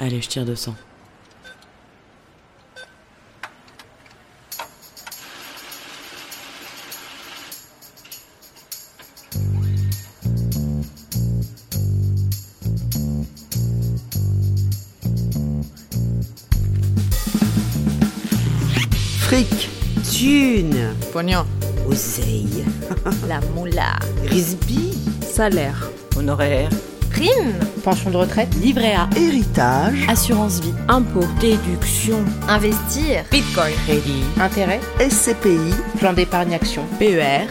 Allez, je tire 200. Fric, thune, Pognon. oseille, La moula. risby, Salaire. Honoraire. Prime. Pension de retraite Livret A. héritage, Assurance vie. Impôt. Déduction. Investir. Bitcoin. Crédit. Intérêt SCPI, Plan d'épargne action PER.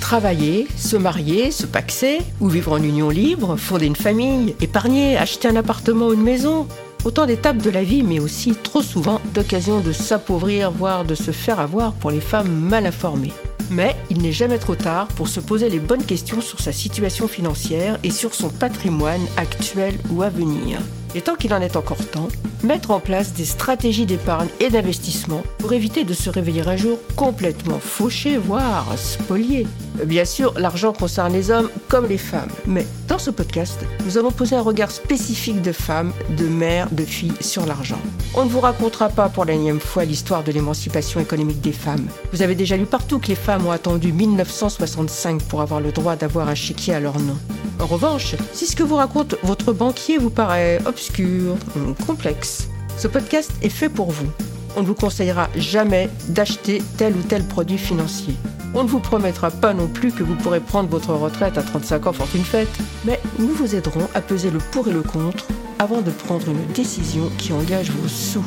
Travailler, se marier, se paxer, ou vivre en union libre, fonder une famille, épargner, acheter un appartement ou une maison. Autant d'étapes de la vie, mais aussi trop souvent d'occasions de s'appauvrir, voire de se faire avoir pour les femmes mal informées. Mais il n'est jamais trop tard pour se poser les bonnes questions sur sa situation financière et sur son patrimoine actuel ou à venir. Et tant qu'il en est encore temps, mettre en place des stratégies d'épargne et d'investissement pour éviter de se réveiller un jour complètement fauché, voire spolié. Bien sûr, l'argent concerne les hommes comme les femmes, mais dans ce podcast, nous allons poser un regard spécifique de femmes, de mères, de filles sur l'argent. On ne vous racontera pas pour la énième fois l'histoire de l'émancipation économique des femmes. Vous avez déjà lu partout que les femmes ont attendu 1965 pour avoir le droit d'avoir un chéquier à leur nom. En revanche, si ce que vous raconte votre banquier vous paraît obscur ou complexe, ce podcast est fait pour vous. On ne vous conseillera jamais d'acheter tel ou tel produit financier. On ne vous promettra pas non plus que vous pourrez prendre votre retraite à 35 ans fortune faite, mais nous vous aiderons à peser le pour et le contre avant de prendre une décision qui engage vos sous.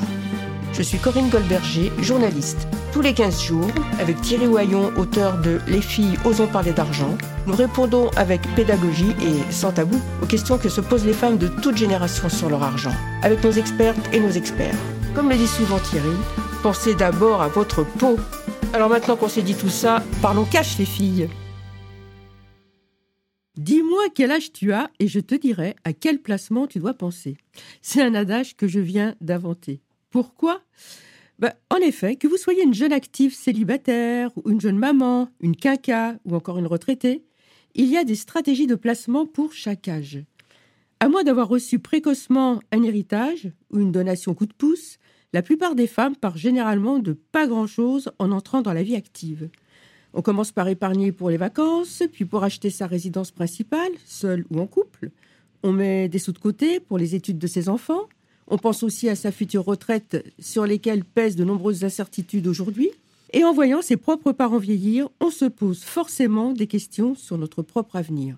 Je suis Corinne Goldberger, journaliste. Tous les 15 jours, avec Thierry Wayon, auteur de Les filles osons parler d'argent, nous répondons avec pédagogie et sans tabou aux questions que se posent les femmes de toute génération sur leur argent, avec nos expertes et nos experts. Comme le dit souvent Thierry, pensez d'abord à votre peau. Alors maintenant qu'on s'est dit tout ça, parlons cash les filles. Dis-moi quel âge tu as et je te dirai à quel placement tu dois penser. C'est un adage que je viens d'inventer. Pourquoi? Ben, En effet, que vous soyez une jeune active célibataire, ou une jeune maman, une quinca ou encore une retraitée, il y a des stratégies de placement pour chaque âge. À moins d'avoir reçu précocement un héritage ou une donation coup de pouce, la plupart des femmes partent généralement de pas grand-chose en entrant dans la vie active. On commence par épargner pour les vacances, puis pour acheter sa résidence principale, seule ou en couple. On met des sous de côté pour les études de ses enfants. On pense aussi à sa future retraite sur lesquelles pèsent de nombreuses incertitudes aujourd'hui. Et en voyant ses propres parents vieillir, on se pose forcément des questions sur notre propre avenir.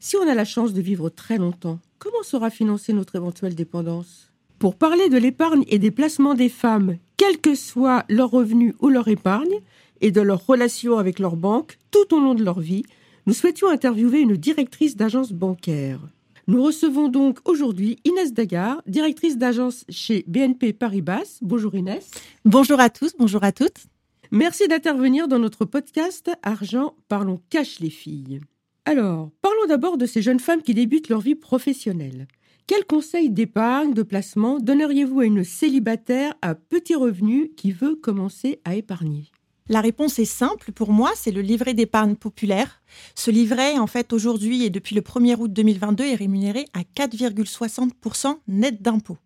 Si on a la chance de vivre très longtemps, comment sera financée notre éventuelle dépendance? Pour parler de l'épargne et des placements des femmes, quel que soit leur revenu ou leur épargne, et de leur relation avec leur banque tout au long de leur vie, nous souhaitions interviewer une directrice d'agence bancaire. Nous recevons donc aujourd'hui Inès Dagard, directrice d'agence chez BNP Paribas. Bonjour Inès. Bonjour à tous, bonjour à toutes. Merci d'intervenir dans notre podcast Argent, parlons cash les filles. Alors, parlons d'abord de ces jeunes femmes qui débutent leur vie professionnelle. Quels conseils d'épargne, de placement donneriez-vous à une célibataire à petit revenu qui veut commencer à épargner? La réponse est simple pour moi, c'est le livret d'épargne populaire. Ce livret, en fait, aujourd'hui et depuis le 1er août 2022, est rémunéré à 4,60% net d'impôts.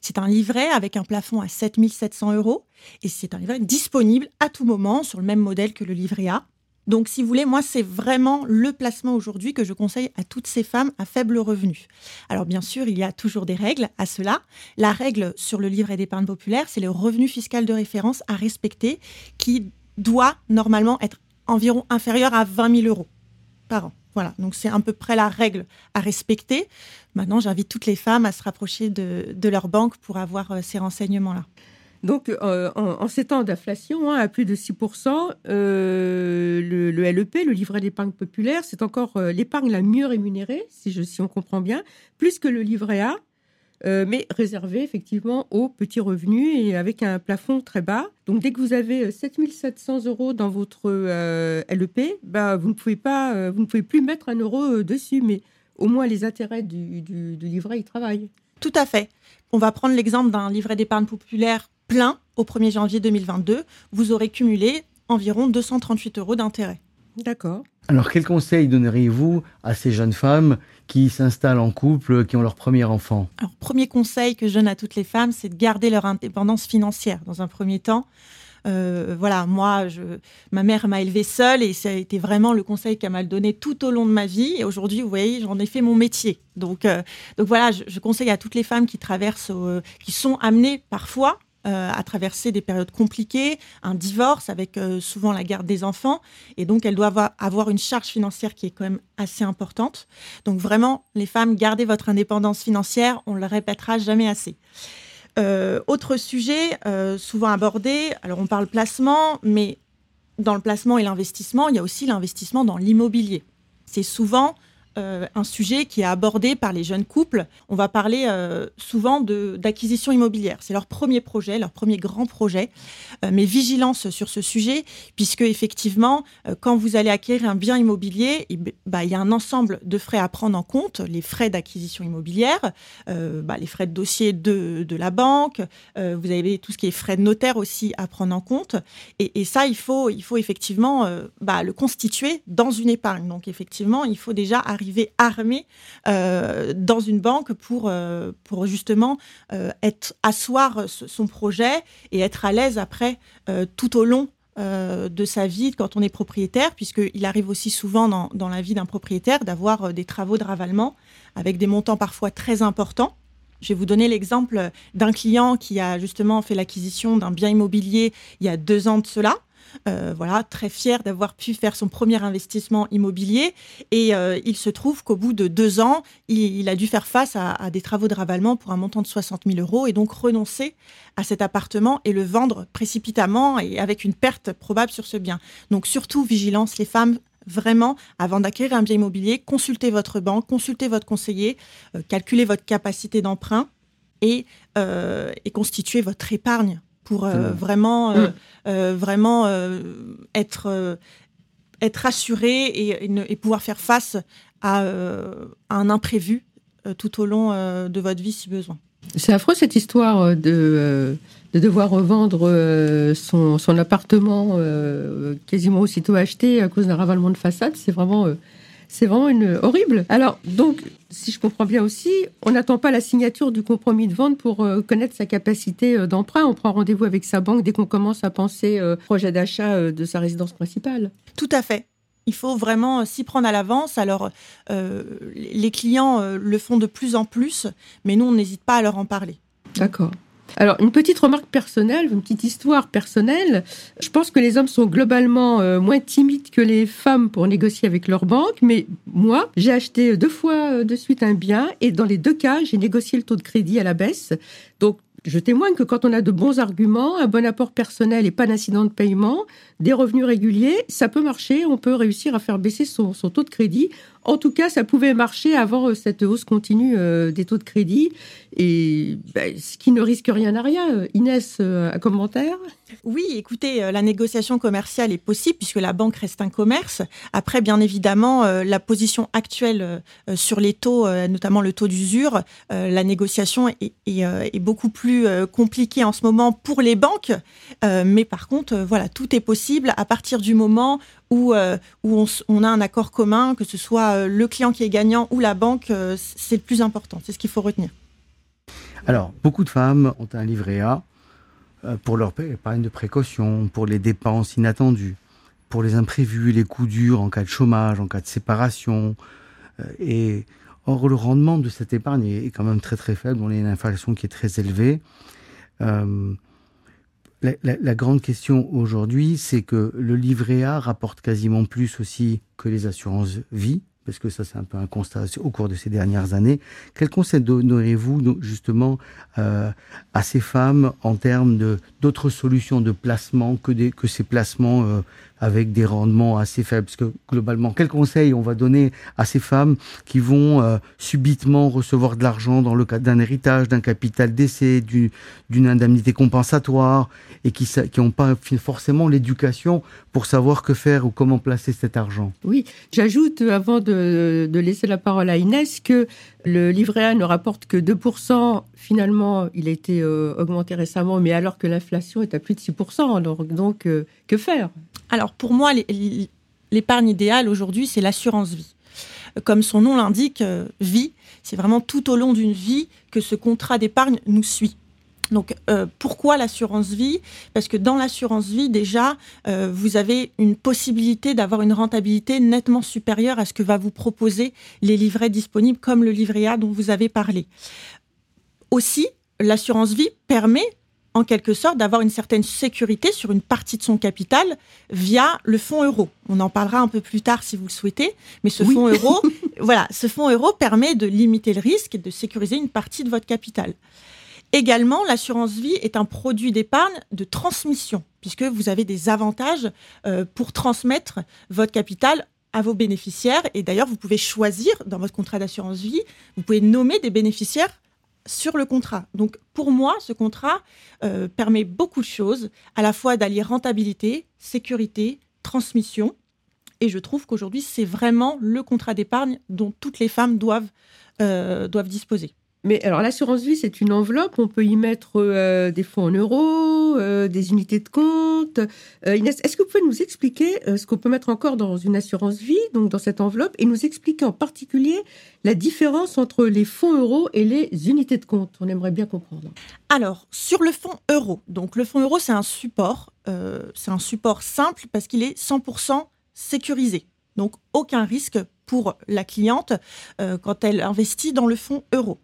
C'est un livret avec un plafond à 7 700 euros et c'est un livret disponible à tout moment sur le même modèle que le livret A. Donc, si vous voulez, moi, c'est vraiment le placement aujourd'hui que je conseille à toutes ces femmes à faible revenu. Alors, bien sûr, il y a toujours des règles à cela. La règle sur le livret d'épargne populaire, c'est le revenu fiscal de référence à respecter qui doit normalement être environ inférieur à 20 000 euros par an. Voilà, donc c'est à peu près la règle à respecter. Maintenant, j'invite toutes les femmes à se rapprocher de, de leur banque pour avoir euh, ces renseignements-là. Donc, euh, en, ces temps d'inflation, hein, à plus de 6%, euh, le, le, LEP, le livret d'épargne populaire, c'est encore l'épargne la mieux rémunérée, si, je, si on comprend bien, plus que le livret A, euh, mais réservé effectivement aux petits revenus et avec un plafond très bas. Donc, dès que vous avez 7700 euros dans votre euh, LEP, bah, vous, ne pouvez pas, euh, vous ne pouvez plus mettre un euro dessus, mais au moins les intérêts du, du, du livret, ils travaillent. Tout à fait. On va prendre l'exemple d'un livret d'épargne populaire plein au 1er janvier 2022, vous aurez cumulé environ 238 euros d'intérêt. D'accord. Alors, quel conseil donneriez-vous à ces jeunes femmes qui s'installent en couple, qui ont leur premier enfant? Alors, premier conseil que je donne à toutes les femmes, c'est de garder leur indépendance financière dans un premier temps. Euh, voilà, moi, ma mère m'a élevée seule et ça a été vraiment le conseil qu'elle m'a donné tout au long de ma vie. Et aujourd'hui, vous voyez, j'en ai fait mon métier. Donc, euh, donc voilà, je, je, conseille à toutes les femmes qui traversent, euh, qui sont amenées parfois euh, à traverser des périodes compliquées, un divorce avec euh, souvent la garde des enfants, et donc elles doivent avoir une charge financière qui est quand même assez importante. Donc vraiment, les femmes, gardez votre indépendance financière, on le répétera jamais assez. Euh, autre sujet souvent abordé, alors on parle placement, mais dans le placement et l'investissement, il y a aussi l'investissement dans l'immobilier. C'est souvent euh, un sujet qui est abordé par les jeunes couples. On va parler euh, souvent d'acquisition immobilière. C'est leur premier projet, leur premier grand projet. Euh, mais vigilance sur ce sujet, puisque effectivement, euh, quand vous allez acquérir un bien immobilier, il, bah, il y a un ensemble de frais à prendre en compte, les frais d'acquisition immobilière, bah, les frais de dossier de, de la banque, vous avez tout ce qui est frais de notaire aussi à prendre en compte. Et, et ça, il faut, il faut effectivement bah, le constituer dans une épargne. Donc effectivement, il faut déjà arriver arriver armé euh, dans une banque pour, euh, pour justement euh, être, asseoir son projet et être à l'aise après tout au long de sa vie quand on est propriétaire, puisqu'il arrive aussi souvent dans, dans la vie d'un propriétaire d'avoir des travaux de ravalement avec des montants parfois très importants. Je vais vous donner l'exemple d'un client qui a justement fait l'acquisition d'un bien immobilier il y a deux ans de cela. Euh, voilà, très fier d'avoir pu faire son premier investissement immobilier. Et euh, il se trouve qu'au bout de deux ans, il, a dû faire face à, des travaux de ravalement pour un montant de 60 000 euros et donc renoncer à cet appartement et le vendre précipitamment et avec une perte probable sur ce bien. Donc surtout, vigilance, les femmes, vraiment, avant d'acquérir un bien immobilier, consultez votre banque, consultez votre conseiller, euh, calculez votre capacité d'emprunt et constituez votre épargne pour euh, vraiment, euh, euh, vraiment être, être assuré et, et, pouvoir faire face à, à un imprévu tout au long de votre vie si besoin. C'est affreux cette histoire de, de devoir revendre son, son appartement quasiment aussitôt acheté à cause d'un ravalement de façade. C'est vraiment c'est vraiment une horrible. Alors, donc, si je comprends bien aussi, on n'attend pas la signature du compromis de vente pour euh, connaître sa capacité euh, d'emprunt. On prend rendez-vous avec sa banque dès qu'on commence à penser euh, projet d'achat euh, de sa résidence principale. Tout à fait. Il faut vraiment s'y prendre à l'avance. Alors, les clients le font de plus en plus, mais nous, on n'hésite pas à leur en parler. D'accord. Alors, une petite remarque personnelle, une petite histoire personnelle. Je pense que les hommes sont globalement euh, moins timides que les femmes pour négocier avec leur banque, mais moi, j'ai acheté deux fois de suite un bien et dans les deux cas, j'ai négocié le taux de crédit à la baisse. Donc, je témoigne que quand on a de bons arguments, un bon apport personnel et pas d'incident de paiement, des revenus réguliers, ça peut marcher, on peut réussir à faire baisser son, son taux de crédit. En tout cas, ça pouvait marcher avant cette hausse continue euh, des taux de crédit, et ben, ce qui ne risque rien à rien. Inès, euh, un commentaire? Oui, écoutez, euh, la négociation commerciale est possible puisque la banque reste un commerce. Après, bien évidemment, euh, la position actuelle euh, sur les taux, notamment le taux d'usure, la négociation est, beaucoup plus compliquée en ce moment pour les banques. mais par contre, voilà, tout est possible à partir du moment où, on, on, a un accord commun, que ce soit le client qui est gagnant ou la banque, c'est le plus important, c'est ce qu'il faut retenir. Alors, beaucoup de femmes ont un livret A pour leur épargne de précaution, pour les dépenses inattendues, pour les imprévus, les coups durs en cas de chômage, en cas de séparation. Et or, le rendement de cette épargne est quand même très très faible. On a une inflation qui est très élevée. Euh, la, la, la, grande question aujourd'hui, c'est que le livret A rapporte quasiment plus aussi que les assurances vie, parce que ça c'est un peu un constat au cours de ces dernières années. Quel conseil donneriez-vous justement euh, à ces femmes en termes d'autres solutions de placement que ces placements euh, avec des rendements assez faibles Parce que globalement, quel conseil on va donner à ces femmes qui vont euh, subitement recevoir de l'argent dans le cadre d'un héritage, d'un capital d'essai, d'une indemnité compensatoire et qui n'ont pas forcément l'éducation pour savoir que faire ou comment placer cet argent? Oui, j'ajoute avant de, laisser la parole à Inès que le livret A ne rapporte que 2%. Finalement, il a été euh, augmenté récemment, mais alors que l'inflation est à plus de 6%. Alors, donc, euh, que faire? Alors, pour moi, l'épargne idéale aujourd'hui, c'est l'assurance vie. Comme son nom l'indique, euh, vie, c'est vraiment tout au long d'une vie que ce contrat d'épargne nous suit. Donc, euh, pourquoi l'assurance vie? Parce que dans l'assurance vie, déjà, euh, vous avez une possibilité d'avoir une rentabilité nettement supérieure à ce que va vous proposer les livrets disponibles, comme le livret A dont vous avez parlé. Aussi, l'assurance vie permet en quelque sorte d'avoir une certaine sécurité sur une partie de son capital via le fonds euro. On en parlera un peu plus tard si vous le souhaitez, mais ce fonds euro, voilà, ce fonds euro permet de limiter le risque et de sécuriser une partie de votre capital. Également, l'assurance vie est un produit d'épargne de transmission, puisque vous avez des avantages euh, pour transmettre votre capital à vos bénéficiaires. Et d'ailleurs, vous pouvez choisir dans votre contrat d'assurance vie, vous pouvez nommer des bénéficiaires sur le contrat. Donc pour moi, ce contrat euh, permet beaucoup de choses, à la fois d'allier rentabilité, sécurité, transmission. Et je trouve qu'aujourd'hui, c'est vraiment le contrat d'épargne dont toutes les femmes doivent, euh, doivent disposer. Mais alors l'assurance vie, c'est une enveloppe, on peut y mettre euh, des fonds en euros, euh, des unités de compte. Euh, Inès, est-ce que vous pouvez nous expliquer ce qu'on peut mettre encore dans une assurance vie, donc dans cette enveloppe, et nous expliquer en particulier la différence entre les fonds euros et les unités de compte? On aimerait bien comprendre. Alors, sur le fonds euro, donc le fonds euro, c'est un support, c'est un support simple parce qu'il est 100% sécurisé. Donc aucun risque pour la cliente quand elle investit dans le fonds euro.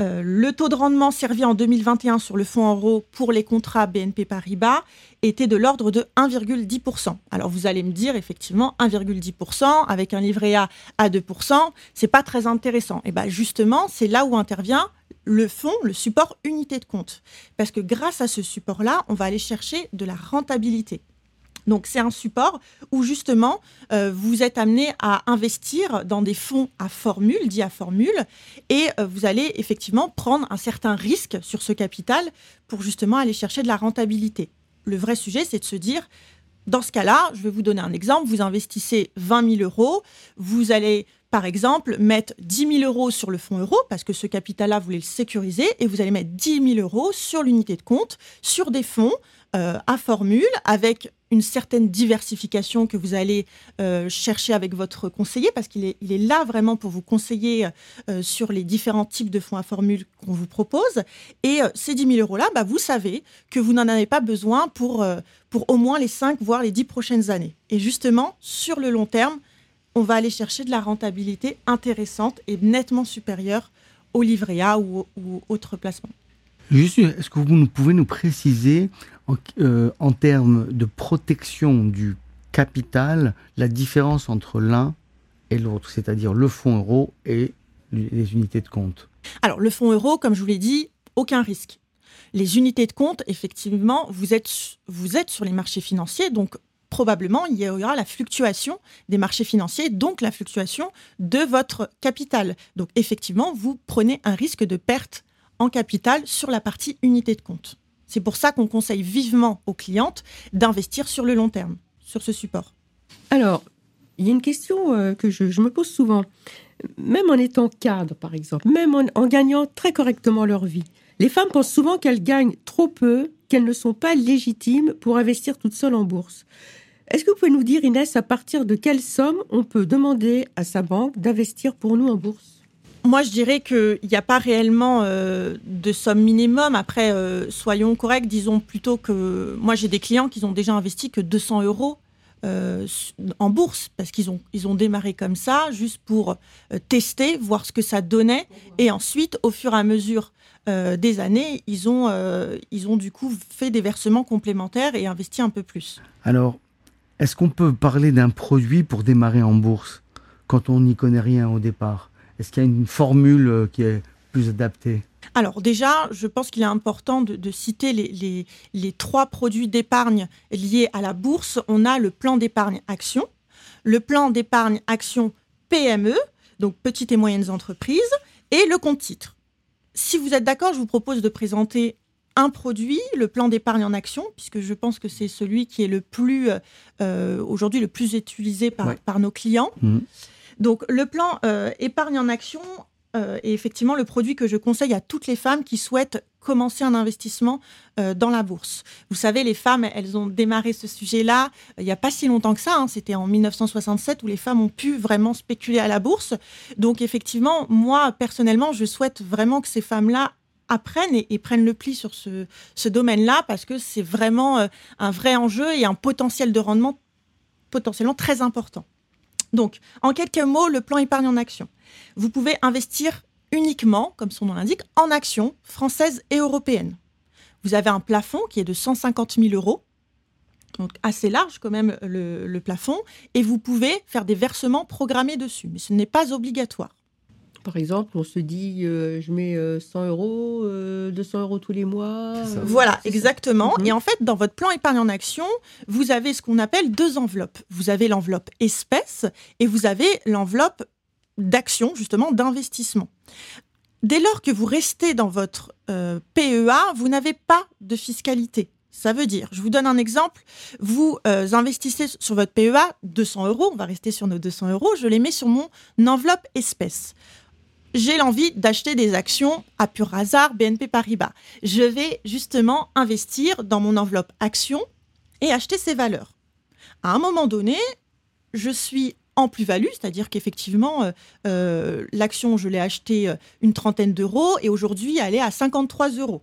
Euh, le taux de rendement servi en 2021 sur le fonds euro pour les contrats BNP Paribas était de l'ordre de 1,10%. Alors vous allez me dire effectivement 1,10% avec un livret A à 2%, c'est pas très intéressant. Et bien justement, c'est là où intervient le fonds, le support unité de compte. Parce que grâce à ce support-là, on va aller chercher de la rentabilité. Donc c'est un support où justement euh, vous êtes amené à investir dans des fonds à formule, dit à formule, et euh, vous allez effectivement prendre un certain risque sur ce capital pour justement aller chercher de la rentabilité. Le vrai sujet, c'est de se dire, dans ce cas-là, je vais vous donner un exemple, vous investissez 20 000 euros, vous allez par exemple, mettre 10 000 euros sur le fonds euro, parce que ce capital-là, vous voulez le sécuriser, et vous allez mettre 10 000 euros sur l'unité de compte, sur des fonds euh, à formule, avec une certaine diversification que vous allez euh, chercher avec votre conseiller, parce qu'il est, là vraiment pour vous conseiller euh, sur les différents types de fonds à formule qu'on vous propose. Et euh, ces 10 000 euros-là, bah, vous savez que vous n'en avez pas besoin pour, pour au moins les 5, voire les 10 prochaines années. Et justement, sur le long terme, on va aller chercher de la rentabilité intéressante et nettement supérieure au livret A ou, ou autres placements. Juste, est-ce que vous pouvez nous préciser en, euh, en termes de protection du capital la différence entre l'un et l'autre, c'est-à-dire le fonds euro et les unités de compte Alors, le fonds euro, comme je vous l'ai dit, aucun risque. Les unités de compte, effectivement, vous êtes, vous êtes sur les marchés financiers, donc probablement il y aura la fluctuation des marchés financiers, donc la fluctuation de votre capital. Donc effectivement, vous prenez un risque de perte en capital sur la partie unité de compte. C'est pour ça qu'on conseille vivement aux clientes d'investir sur le long terme, sur ce support. Alors, il y a une question euh, que je, me pose souvent. Même en étant cadre, par exemple, même en, gagnant très correctement leur vie, les femmes pensent souvent qu'elles gagnent trop peu, qu'elles ne sont pas légitimes pour investir toutes seules en bourse. Est-ce que vous pouvez nous dire, Inès, à partir de quelle somme on peut demander à sa banque d'investir pour nous en bourse? Moi, je dirais qu'il n'y a pas réellement euh, de somme minimum. Après, euh, soyons corrects, disons plutôt que moi, j'ai des clients qui ont déjà investi que 200 euros euh, en bourse parce qu'ils ont, ils ont démarré comme ça, juste pour tester, voir ce que ça donnait. Et ensuite, au fur et à mesure des années, ils ont, ils ont du coup fait des versements complémentaires et investi un peu plus. Alors, est-ce qu'on peut parler d'un produit pour démarrer en bourse quand on n'y connaît rien au départ? Est-ce qu'il y a une formule euh, qui est plus adaptée? Alors déjà, je pense qu'il est important de, citer les, les, trois produits d'épargne liés à la bourse. On a le plan d'épargne action, le plan d'épargne action PME, donc petites et moyennes entreprises, et le compte titre. Si vous êtes d'accord, je vous propose de présenter un produit, le plan d'épargne en action, puisque je pense que c'est celui qui est le plus euh, aujourd'hui le plus utilisé par, par nos clients. Mmh. Donc le plan euh, épargne en action euh, est effectivement le produit que je conseille à toutes les femmes qui souhaitent commencer un investissement euh, dans la bourse. Vous savez, les femmes, elles ont démarré ce sujet-là il n'y a pas si longtemps que ça. hein. C'était en 1967 où les femmes ont pu vraiment spéculer à la bourse. Donc effectivement, moi, personnellement, je souhaite vraiment que ces femmes-là apprennent et, prennent le pli sur ce, domaine-là parce que c'est vraiment un vrai enjeu et un potentiel de rendement potentiellement très important. Donc, en quelques mots, le plan épargne en action. Vous pouvez investir uniquement, comme son nom l'indique, en actions françaises et européennes. Vous avez un plafond qui est de 150 000 euros, donc assez large quand même le, le plafond, et vous pouvez faire des versements programmés dessus, mais ce n'est pas obligatoire. Par exemple, on se dit, euh, je mets euh, 100 euros, euh, 200 euros tous les mois. Euh, Voilà, exactement. Mhm. Et en fait, dans votre plan épargne en action, vous avez ce qu'on appelle deux enveloppes. Vous avez l'enveloppe espèce et vous avez l'enveloppe d'action, justement, d'investissement. Dès lors que vous restez dans votre euh, PEA, vous n'avez pas de fiscalité. Ça veut dire, je vous donne un exemple, vous euh, investissez sur votre PEA 200 euros, on va rester sur nos 200 euros, je les mets sur mon enveloppe espèce. J'ai l'envie d'acheter des actions à pur hasard BNP Paribas. Je vais justement investir dans mon enveloppe action et acheter ces valeurs. À un moment donné, je suis en plus-value, c'est-à-dire qu'effectivement, euh, euh, l'action, je l'ai achetée euh, une trentaine d'euros et aujourd'hui, elle est à 53 euros.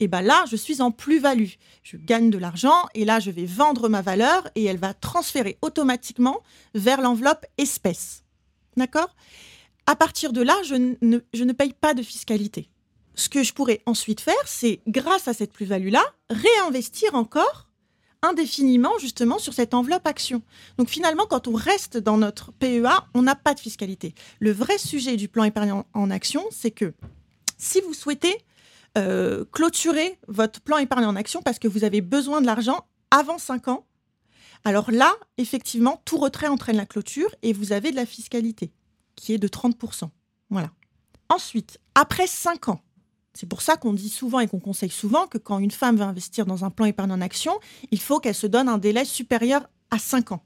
Et bien là, je suis en plus-value. Je gagne de l'argent et là, je vais vendre ma valeur et elle va transférer automatiquement vers l'enveloppe espèce. D'accord? À partir de là, je ne, paye pas de fiscalité. Ce que je pourrais ensuite faire, c'est, grâce à cette plus-value-là, réinvestir encore indéfiniment justement sur cette enveloppe action. Donc finalement, quand on reste dans notre PEA, on n'a pas de fiscalité. Le vrai sujet du plan épargne en, en action, c'est que si vous souhaitez euh, clôturer votre plan épargne en action parce que vous avez besoin de l'argent avant 5 ans, alors là, effectivement, tout retrait entraîne la clôture et vous avez de la fiscalité qui est de 30%. Voilà. Ensuite, après 5 ans, c'est pour ça qu'on dit souvent et qu'on conseille souvent que quand une femme veut investir dans un plan épargne en action, il faut qu'elle se donne un délai supérieur à 5 ans.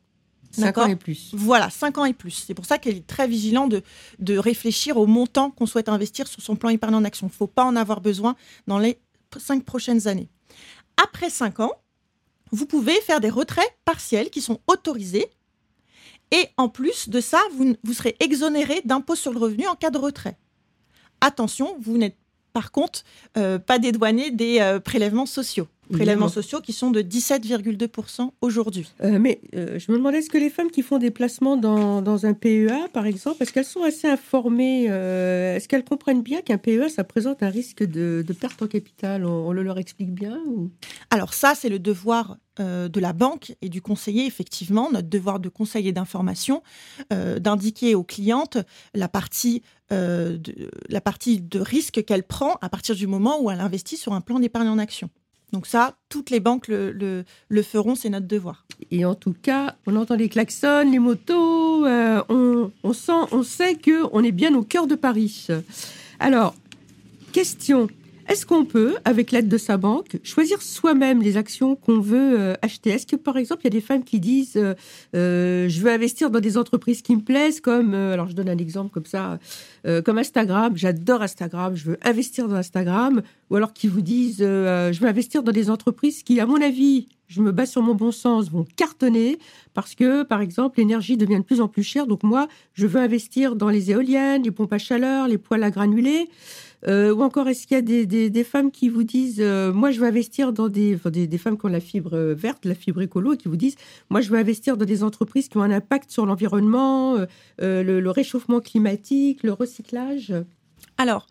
Cinq D'accord. ans et plus. Voilà, 5 ans et plus. C'est pour ça qu'elle est très vigilante de, de réfléchir au montant qu'on souhaite investir sur son plan épargne en action. Il ne faut pas en avoir besoin dans les 5 prochaines années. Après 5 ans, vous pouvez faire des retraits partiels qui sont autorisés. Et en plus de ça, vous, serez exonéré d'impôt sur le revenu en cas de retrait. Attention, vous n'êtes par contre euh, pas dédouané des euh, prélèvements sociaux. Prélèvements sociaux qui sont de 17,2% aujourd'hui. Euh, mais euh, je me demandais, est-ce que les femmes qui font des placements dans, dans un PEA, par exemple, est-ce qu'elles sont assez informées euh, Est-ce qu'elles comprennent bien qu'un PEA, ça présente un risque de, de perte en capital? On, on le leur explique bien ou... Alors ça, c'est le devoir de la banque et du conseiller, effectivement, notre devoir de conseil et d'information, d'indiquer aux clientes la partie, euh, de, la partie de risque qu'elle prend à partir du moment où elle investit sur un plan d'épargne en action. Donc ça, toutes les banques le, feront, c'est notre devoir. Et en tout cas, on entend les klaxons, les motos, euh, on, sent, on sait que on est bien au cœur de Paris. Alors, question. Est-ce qu'on peut, avec l'aide de sa banque, choisir soi-même les actions qu'on veut euh, acheter? Est-ce que, par exemple, il y a des femmes qui disent euh, euh, je veux investir dans des entreprises qui me plaisent, comme, euh, alors je donne un exemple comme ça, euh, comme Instagram, j'adore Instagram, je veux investir dans Instagram, ou alors qui vous disent euh, je veux investir dans des entreprises qui, à mon avis, je me base sur mon bon sens, vont cartonner parce que, par exemple, l'énergie devient de plus en plus chère. Donc moi, je veux investir dans les éoliennes, les pompes à chaleur, les poêles à granulés. Euh, ou encore, est-ce qu'il y a des, des, femmes qui vous disent, euh, moi, je veux investir dans des, des, femmes qui ont la fibre euh, verte, la fibre écolo, qui vous disent, moi, je veux investir dans des entreprises qui ont un impact sur l'environnement, le, le réchauffement climatique, le recyclage? Alors,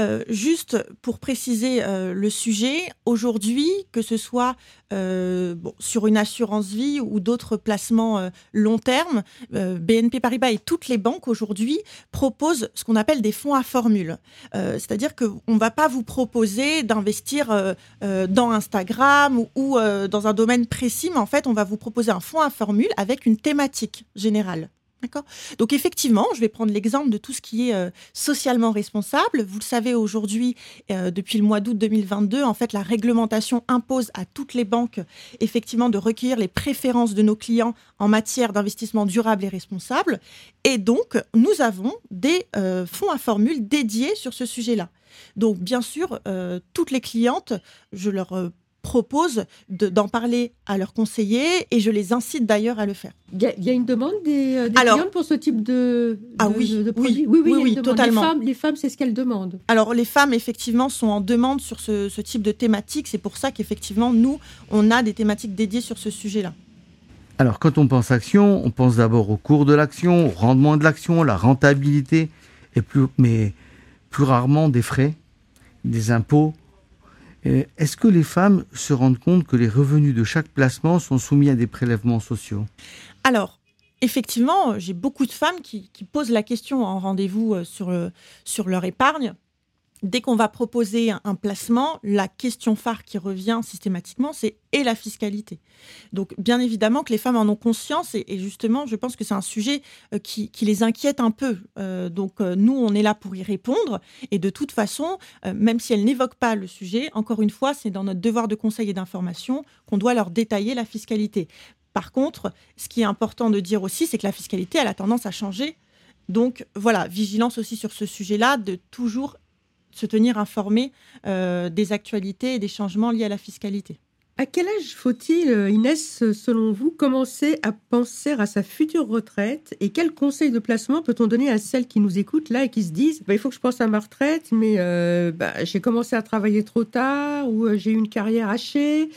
euh, juste pour préciser euh, le sujet, aujourd'hui, que ce soit euh, sur une assurance vie ou d'autres placements long terme, BNP Paribas et toutes les banques aujourd'hui proposent ce qu'on appelle des fonds à formule. C'est-à-dire qu'on ne va pas vous proposer d'investir dans Instagram ou, ou, dans un domaine précis, mais en fait, on va vous proposer un fonds à formule avec une thématique générale. D'accord? Donc effectivement, je vais prendre l'exemple de tout ce qui est euh, socialement responsable. Vous le savez aujourd'hui, euh, depuis le mois d'août 2022, en fait, la réglementation impose à toutes les banques effectivement de recueillir les préférences de nos clients en matière d'investissement durable et responsable. Et donc, nous avons des euh, fonds à formule dédiés sur ce sujet-là. Donc, bien sûr, toutes les clientes, je leur propose d'en parler à leurs conseillers et je les incite d'ailleurs à le faire. Il y, a une demande des, euh, des clients pour ce type de, ah oui, oui, oui, oui, totalement. Les femmes, c'est ce qu'elles demandent. Alors les femmes, effectivement, sont en demande sur ce, ce type de thématique. C'est pour ça qu'effectivement, nous, on a des thématiques dédiées sur ce sujet-là. Alors quand on pense action, on pense d'abord au cours de l'action, au rendement de l'action, la rentabilité, et plus, mais plus rarement des frais, des impôts, est-ce que les femmes se rendent compte que les revenus de chaque placement sont soumis à des prélèvements sociaux? Alors, effectivement, j'ai beaucoup de femmes qui, posent la question en rendez-vous euh, sur leur épargne dès qu'on va proposer un, placement, la question phare qui revient systématiquement, c'est et la fiscalité? Donc, bien évidemment que les femmes en ont conscience et, justement, je pense que c'est un sujet euh, qui, les inquiète un peu. Euh, donc, euh, nous, on est là pour y répondre et de toute façon, même si elles n'évoquent pas le sujet, encore une fois, c'est dans notre devoir de conseil et d'information qu'on doit leur détailler la fiscalité. Par contre, ce qui est important de dire aussi, c'est que la fiscalité, elle a tendance à changer. Donc voilà, vigilance aussi sur ce sujet-là, de toujours se tenir informé euh, des actualités et des changements liés à la fiscalité. À quel âge faut-il, euh, Inès, selon vous, commencer à penser à sa future retraite et quels conseils de placement peut-on donner à celles qui nous écoutent là et qui se disent bah, il faut que je pense à ma retraite, mais euh, bah, j'ai commencé à travailler trop tard ou j'ai eu une carrière hachée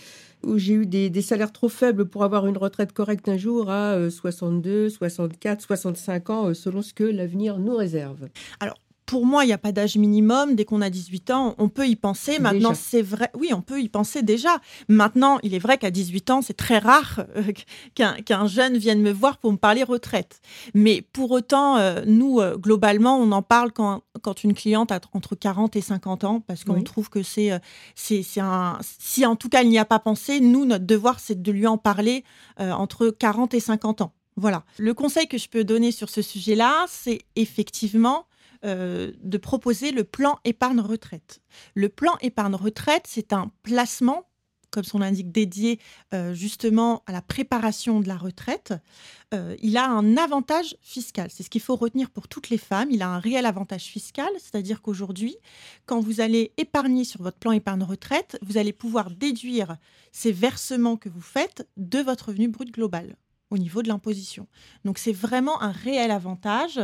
ou j'ai eu des, des, salaires trop faibles pour avoir une retraite correcte un jour à 62, 64, 65 ans, selon ce que l'avenir nous réserve? Alors, pour moi, il n'y a pas d'âge minimum. Dès qu'on a 18 ans, on peut y penser. Maintenant, c'est vrai. Oui, on peut y penser déjà. Maintenant, il est vrai qu'à 18 ans, c'est très rare euh, qu'un jeune vienne me voir pour me parler retraite. Mais pour autant, euh, nous, euh, globalement, on en parle quand, quand, une cliente a entre 40 et 50 ans, parce qu'on trouve que c'est c'est un. Si en tout cas, il n'y a pas pensé, nous, notre devoir, c'est de lui en parler entre 40 et 50 ans. Voilà. Le conseil que je peux donner sur ce sujet-là, c'est effectivement euh, de proposer le plan épargne retraite. Le plan épargne retraite, c'est un placement comme son indique, dédié euh, justement à la préparation de la retraite, euh, il a un avantage fiscal. C'est ce qu'il faut retenir pour toutes les femmes. Il a un réel avantage fiscal, c'est-à-dire qu'aujourd'hui, quand vous allez épargner sur votre plan épargne retraite, vous allez pouvoir déduire ces versements que vous faites de votre revenu brut global au niveau de l'imposition. Donc c'est vraiment un réel avantage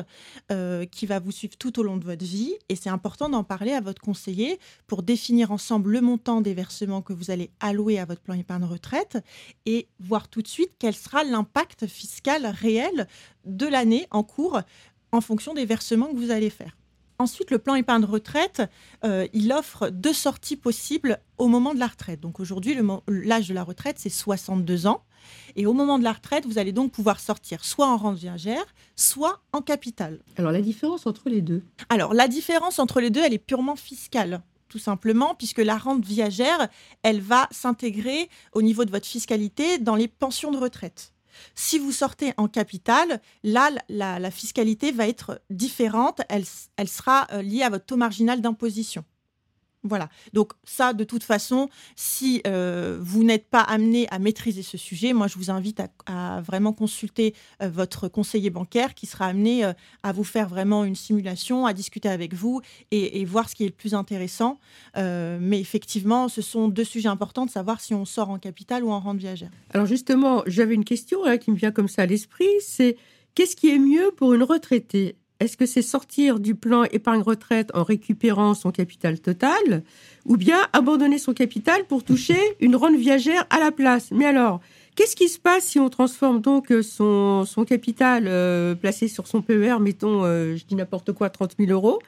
euh, qui va vous suivre tout au long de votre vie et c'est important d'en parler à votre conseiller pour définir ensemble le montant des versements que vous allez allouer à votre plan épargne retraite et voir tout de suite quel sera l'impact fiscal réel de l'année en cours en fonction des versements que vous allez faire. Ensuite, le plan épargne retraite, euh, il offre deux sorties possibles au moment de la retraite. Donc aujourd'hui, l'âge de la retraite, c'est 62 ans. Et au moment de la retraite, vous allez donc pouvoir sortir soit en rente viagère, soit en capital. Alors la différence entre les deux? Alors la différence entre les deux, elle est purement fiscale tout simplement, puisque la rente viagère, elle va s'intégrer au niveau de votre fiscalité dans les pensions de retraite. Si vous sortez en capital, là, la, fiscalité va être différente, elle, elle sera euh, liée à votre taux marginal d'imposition. Voilà. Donc ça, de toute façon, si euh, vous n'êtes pas amené à maîtriser ce sujet, moi, je vous invite à, vraiment consulter euh, votre conseiller bancaire qui sera amené euh, à vous faire vraiment une simulation, à discuter avec vous et, voir ce qui est le plus intéressant. mais effectivement, ce sont deux sujets importants de savoir si on sort en capital ou en rente viagère. Alors justement, j'avais une question hein, qui me vient comme ça à l'esprit, c'est qu'est-ce qui est mieux pour une retraitée? Est-ce que c'est sortir du plan épargne-retraite en récupérant son capital total ou bien abandonner son capital pour toucher une rente viagère à la place? Mais alors, qu'est-ce qui se passe si on transforme donc son, son capital euh, placé sur son PER, mettons, euh, je dis n'importe quoi, 30 000 euros,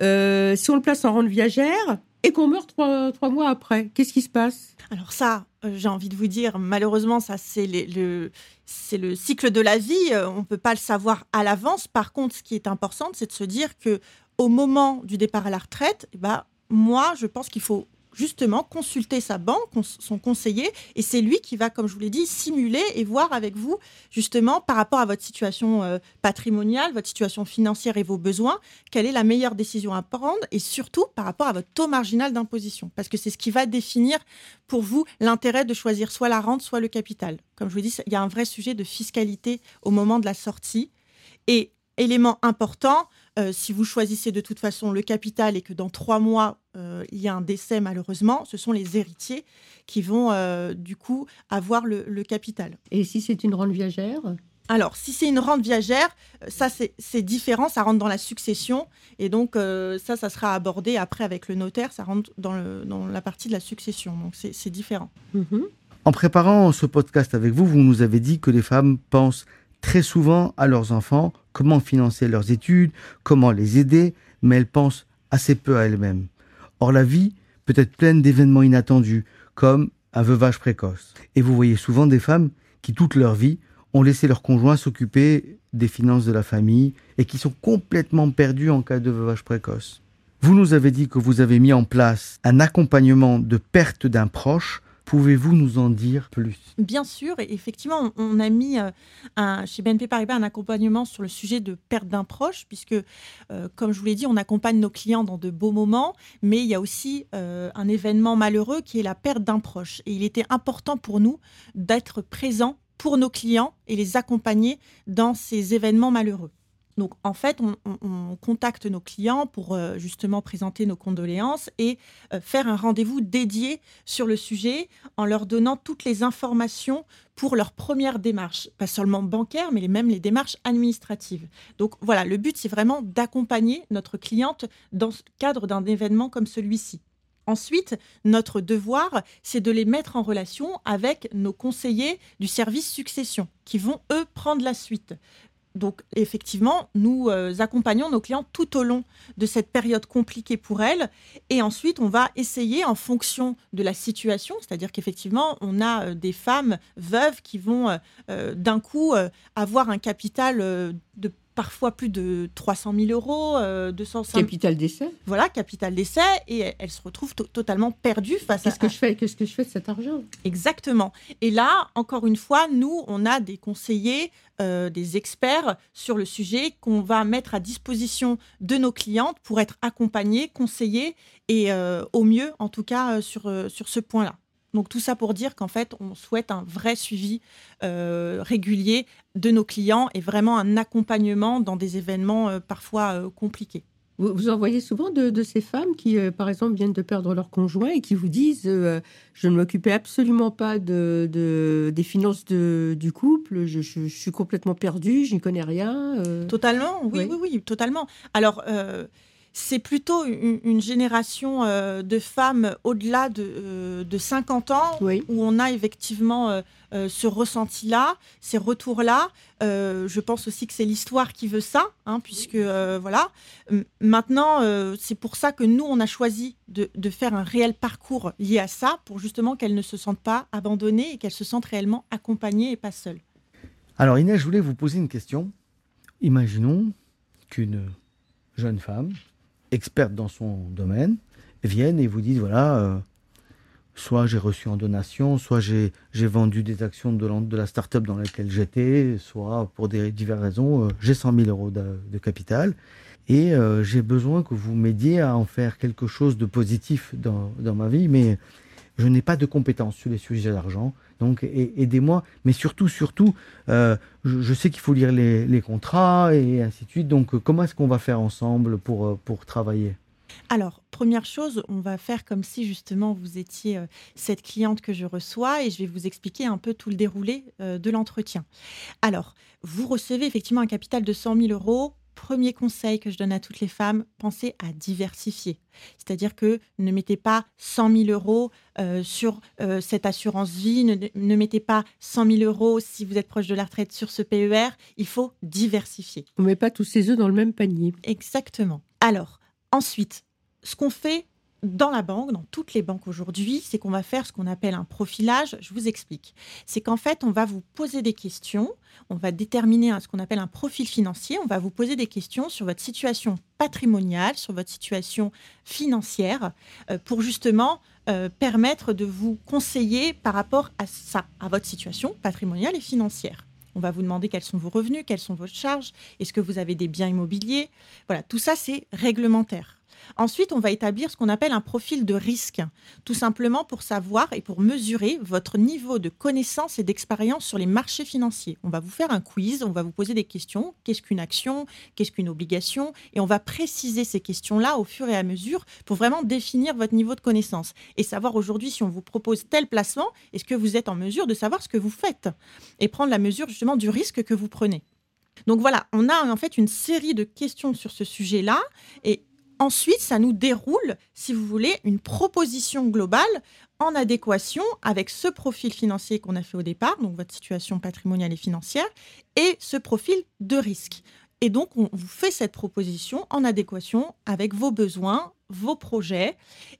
euh, si on le place en rente viagère et qu'on meurt trois, trois mois après, qu'est-ce qui se passe? Alors ça, j'ai envie de vous dire, malheureusement, ça c'est le, c'est le cycle de la vie. Euh, on ne peut pas le savoir à l'avance. Par contre, ce qui est important, c'est de se dire que au moment du départ à la retraite, eh ben, moi, je pense qu'il faut justement consulter sa banque, son conseiller, et c'est lui qui va, comme je vous l'ai dit, simuler et voir avec vous, justement, par rapport à votre situation euh, patrimoniale, votre situation financière et vos besoins, quelle est la meilleure décision à prendre, et surtout par rapport à votre taux marginal d'imposition, parce que c'est ce qui va définir pour vous l'intérêt de choisir soit la rente, soit le capital. Comme je vous dis, il y a un vrai sujet de fiscalité au moment de la sortie. Et élément important, euh, si vous choisissez de toute façon le capital et que dans trois mois, euh, il y a un décès malheureusement, ce sont les héritiers qui vont euh, du coup avoir le, capital. Et si c'est une rente viagère? Alors, si c'est une rente viagère, ça c'est différent, ça rentre dans la succession, et donc ça, ça sera abordé après avec le notaire, ça rentre dans, la partie de la succession, donc c'est différent. Mhm. En préparant ce podcast avec vous, vous nous avez dit que les femmes pensent très souvent à leurs enfants, comment financer leurs études, comment les aider, mais elles pensent assez peu à elles-mêmes. Or la vie peut être pleine d'événements inattendus, comme un veuvage précoce. Et vous voyez souvent des femmes qui, toute leur vie, ont laissé leur conjoint s'occuper des finances de la famille et qui sont complètement perdues en cas de veuvage précoce. Vous nous avez dit que vous avez mis en place un accompagnement de perte d'un proche Pouvez-vous nous en dire plus? Bien sûr, et effectivement, on a mis euh, chez BNP Paribas un accompagnement sur le sujet de perte d'un proche, puisque, euh, comme je vous l'ai dit, on accompagne nos clients dans de beaux moments, mais il y a aussi euh, un événement malheureux qui est la perte d'un proche. Et il était important pour nous d'être présents pour nos clients et les accompagner dans ces événements malheureux. Donc en fait, on, contacte nos clients pour euh, justement présenter nos condoléances et euh, faire un rendez-vous dédié sur le sujet en leur donnant toutes les informations pour leur première démarche, pas seulement bancaire, mais même les démarches administratives. Donc voilà, le but c'est vraiment d'accompagner notre cliente dans le cadre d'un événement comme celui-ci. Ensuite, notre devoir, c'est de les mettre en relation avec nos conseillers du service succession, qui vont, eux, prendre la suite. Donc effectivement, nous euh, accompagnons nos clients tout au long de cette période compliquée pour elles. Et ensuite, on va essayer en fonction de la situation, c'est-à-dire qu'effectivement, on a euh, des femmes veuves qui vont euh, d'un coup avoir un capital de parfois plus de 300 000 euros, 205 Capital d'essai. Voilà, capital d'essai, et elles se retrouvent totalement perdues face qu'est-ce Que je fais, qu'est-ce que je fais de cet argent? Exactement. Et là, encore une fois, nous, on a des conseillers, euh, des experts sur le sujet qu'on va mettre à disposition de nos clientes pour être accompagnés, conseillés, et euh, au mieux, en tout cas, euh, sur, sur ce point-là. Donc tout ça pour dire qu'en fait, on souhaite un vrai suivi euh, régulier de nos clients et vraiment un accompagnement dans des événements euh, parfois euh, compliqués. Vous, vous, en voyez souvent de, ces femmes qui, par exemple, viennent de perdre leur conjoint et qui vous disent Je ne m'occupais absolument pas de, des finances du couple, je, suis complètement perdue, je n'y connais rien. Totalement, oui, oui, oui, totalement. Alors, c'est plutôt une, génération euh, de femmes au-delà de, 50 euh, ans où on a effectivement euh, ce ressenti-là, ces retours-là. je pense aussi que c'est l'histoire qui veut ça, hein, puisque voilà. Maintenant, c'est pour ça que nous, on a choisi de, de, faire un réel parcours lié à ça, pour justement qu'elles ne se sentent pas abandonnées et qu'elles se sentent réellement accompagnées et pas seules. Alors Inès, je voulais vous poser une question. Imaginons qu'une jeune femme expertes dans son domaine viennent et vous disent voilà, euh, soit j'ai reçu en donation, soit j'ai vendu des actions de, la, de la start-up dans laquelle j'étais, soit pour diverses raisons, euh, j'ai 100 000 euros de, capital. Et euh, j'ai besoin que vous m'aidiez à en faire quelque chose de positif dans, dans ma vie, mais je n'ai pas de compétences sur les sujets d'argent. Donc aidez-moi, mais surtout, surtout, euh, je, sais qu'il faut lire les, contrats et ainsi de suite. Donc comment est-ce qu'on va faire ensemble pour, euh, pour travailler? Alors, première chose, on va faire comme si justement vous étiez euh, cette cliente que je reçois et je vais vous expliquer un peu tout le déroulé de l'entretien. Alors, vous recevez effectivement un capital de 100 000 euros premier conseil que je donne à toutes les femmes, pensez à diversifier. C'est-à-dire que ne mettez pas 100 000 euros euh, sur euh, cette assurance vie, ne, mettez pas 100 000 euros si vous êtes proche de la retraite sur ce PER. Il faut diversifier. On ne met pas tous ses œufs dans le même panier. Exactement. Alors, ensuite, ce qu'on fait dans la banque, dans toutes les banques aujourd'hui, c'est qu'on va faire ce qu'on appelle un profilage. Je vous explique. C'est qu'en fait, on va vous poser des questions, on va déterminer ce qu'on appelle un profil financier, on va vous poser des questions sur votre situation patrimoniale, sur votre situation financière, euh, pour justement euh, permettre de vous conseiller par rapport à ça, à votre situation patrimoniale et financière. On va vous demander quels sont vos revenus, quelles sont vos charges, est-ce que vous avez des biens immobiliers. Voilà, tout ça, c'est réglementaire. Ensuite, on va établir ce qu'on appelle un profil de risque, tout simplement pour savoir et pour mesurer votre niveau de connaissance et d'expérience sur les marchés financiers. On va vous faire un quiz, on va vous poser des questions. Qu'est-ce qu'une action? Qu'est-ce qu'une obligation? Et on va préciser ces questions-là au fur et à mesure pour vraiment définir votre niveau de connaissance et savoir aujourd'hui si on vous propose tel placement, est-ce que vous êtes en mesure de savoir ce que vous faites et prendre la mesure justement du risque que vous prenez. Donc voilà, on a en fait une série de questions sur ce sujet-là et Ensuite, ça nous déroule, si vous voulez, une proposition globale en adéquation avec ce profil financier qu'on a fait au départ, donc votre situation patrimoniale et financière, et ce profil de risque. Et donc, on vous fait cette proposition en adéquation avec vos besoins, vos projets.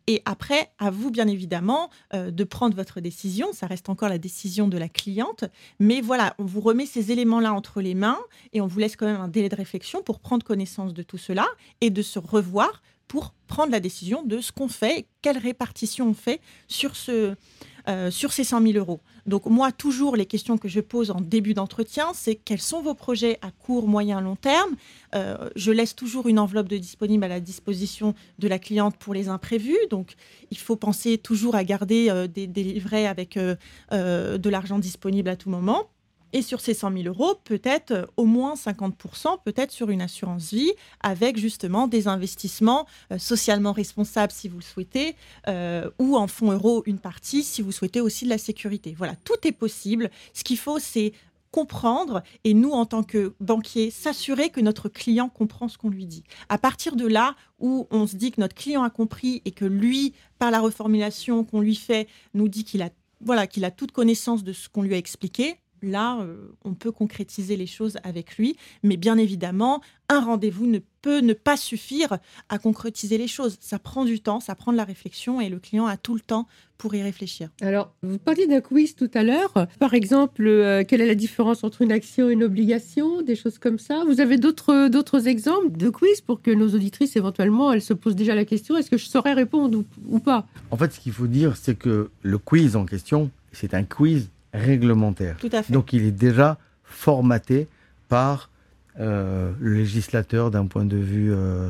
Et après, à vous, bien évidemment, euh, de prendre votre décision. Ça reste encore la décision de la cliente. Mais voilà, on vous remet ces éléments-là entre les mains et on vous laisse quand même un délai de réflexion pour prendre connaissance de tout cela et de se revoir pour prendre la décision de ce qu'on fait, quelle répartition on fait sur, ce, euh, sur ces 100 000 euros. Donc moi, toujours, les questions que je pose en début d'entretien, c'est quels sont vos projets à court, moyen, long terme? Euh, Je laisse toujours une enveloppe de disponible à la disposition de la cliente pour les imprévus. Donc il faut penser toujours à garder euh, des, livrets avec de l'argent disponible à tout moment. Et sur ces 100 000 euros, peut-être euh, au moins 50%, peut-être sur une assurance vie, avec justement des investissements euh, socialement responsables si vous le souhaitez, euh, ou en fonds euros une partie si vous souhaitez aussi de la sécurité. Voilà, tout est possible. Ce qu'il faut, c'est comprendre et nous, en tant que banquier, s'assurer que notre client comprend ce qu'on lui dit. À partir de là où on se dit que notre client a compris et que lui, par la reformulation qu'on lui fait, nous dit qu'il a voilà, qu'il a toute connaissance de ce qu'on lui a expliqué, là, euh, on peut concrétiser les choses avec lui. Mais bien évidemment, un rendez-vous ne peut ne pas suffire à concrétiser les choses. Ça prend du temps, ça prend de la réflexion et le client a tout le temps pour y réfléchir. Alors, vous parliez d'un quiz tout à l'heure. Par exemple, euh, quelle est la différence entre une action et une obligation Des choses comme ça. Vous avez d'autres, d'autres exemples de quiz pour que nos auditrices, éventuellement, elles se posent déjà la question est-ce que je saurais répondre ou pas? En fait, ce qu'il faut dire, c'est que le quiz en question, c'est un quiz réglementaire. Tout à fait. Donc il est déjà formaté par euh, le législateur d'un point de vue euh,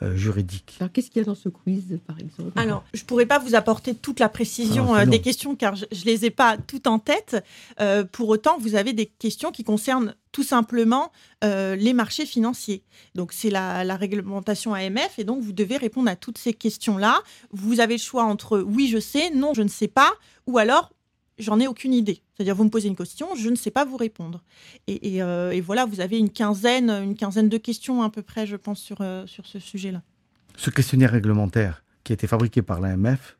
euh, juridique. Alors qu'est-ce qu'il y a dans ce quiz, par exemple? Alors, je ne pourrais pas vous apporter toute la précision des questions car je ne les ai pas toutes en tête. pour autant, vous avez des questions qui concernent tout simplement les marchés financiers. Donc c'est la, la, réglementation AMF et donc vous devez répondre à toutes ces questions-là. Vous avez le choix entre oui je sais, non je ne sais pas, ou alors j'en ai aucune idée. C'est-à-dire, vous me posez une question, je ne sais pas vous répondre. Et, euh, voilà, vous avez une quinzaine, une quinzaine de questions à peu près, je pense, sur, euh, sur ce sujet-là. Ce questionnaire réglementaire qui a été fabriqué par l'AMF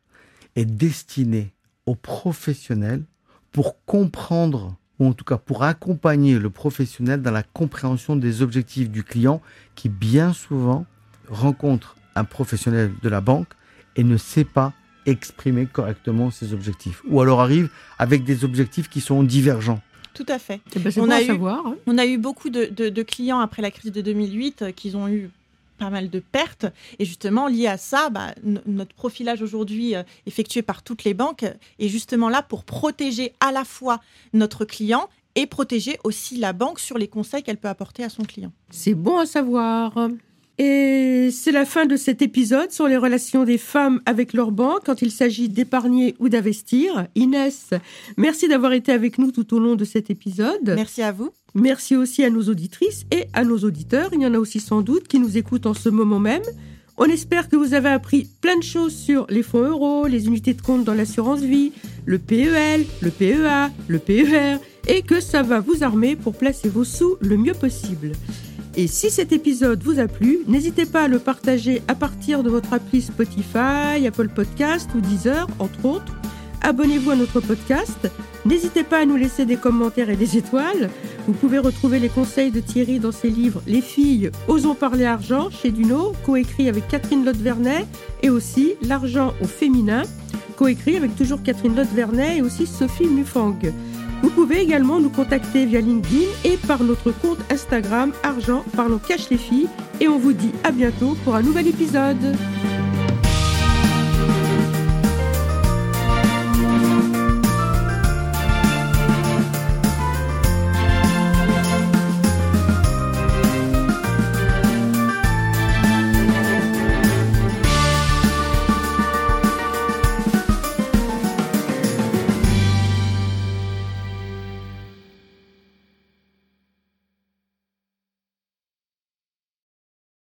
est destiné aux professionnels pour comprendre, ou en tout cas pour accompagner le professionnel dans la compréhension des objectifs du client qui bien souvent rencontre un professionnel de la banque et ne sait pas exprimer correctement ses objectifs. Ou alors arrive avec des objectifs qui sont divergents. Tout à fait. Eh ben, on, a eu, savoir, hein. on a eu beaucoup de, clients après la crise de 2008 euh, qui ont eu pas mal de pertes. Et justement, lié à ça, bah, notre profilage aujourd'hui euh, effectué par toutes les banques est justement là pour protéger à la fois notre client et protéger aussi la banque sur les conseils qu'elle peut apporter à son client. C'est bon à savoir. Et c'est la fin de cet épisode sur les relations des femmes avec leur banque quand il s'agit d'épargner ou d'investir. Inès, merci d'avoir été avec nous tout au long de cet épisode. Merci à vous. Merci aussi à nos auditrices et à nos auditeurs. Il y en a aussi sans doute qui nous écoutent en ce moment même. On espère que vous avez appris plein de choses sur les fonds euros, les unités de compte dans l'assurance vie, le PEL, le PEA, le PER, et que ça va vous armer pour placer vos sous le mieux possible. Et si cet épisode vous a plu, n'hésitez pas à le partager à partir de votre appli Spotify, Apple Podcast ou Deezer, entre autres. Abonnez-vous à notre podcast. N'hésitez pas à nous laisser des commentaires et des étoiles. Vous pouvez retrouver les conseils de Thierry dans ses livres Les filles, osons parler argent chez Duno, coécrit avec Catherine Lotte-Vernet, et aussi L'argent au féminin, coécrit avec toujours Catherine Lotte-Vernet et aussi Sophie Mufang. Vous pouvez également nous contacter via LinkedIn et par notre compte Instagram Argent Parlons Cache les filles. Et on vous dit à bientôt pour un nouvel épisode.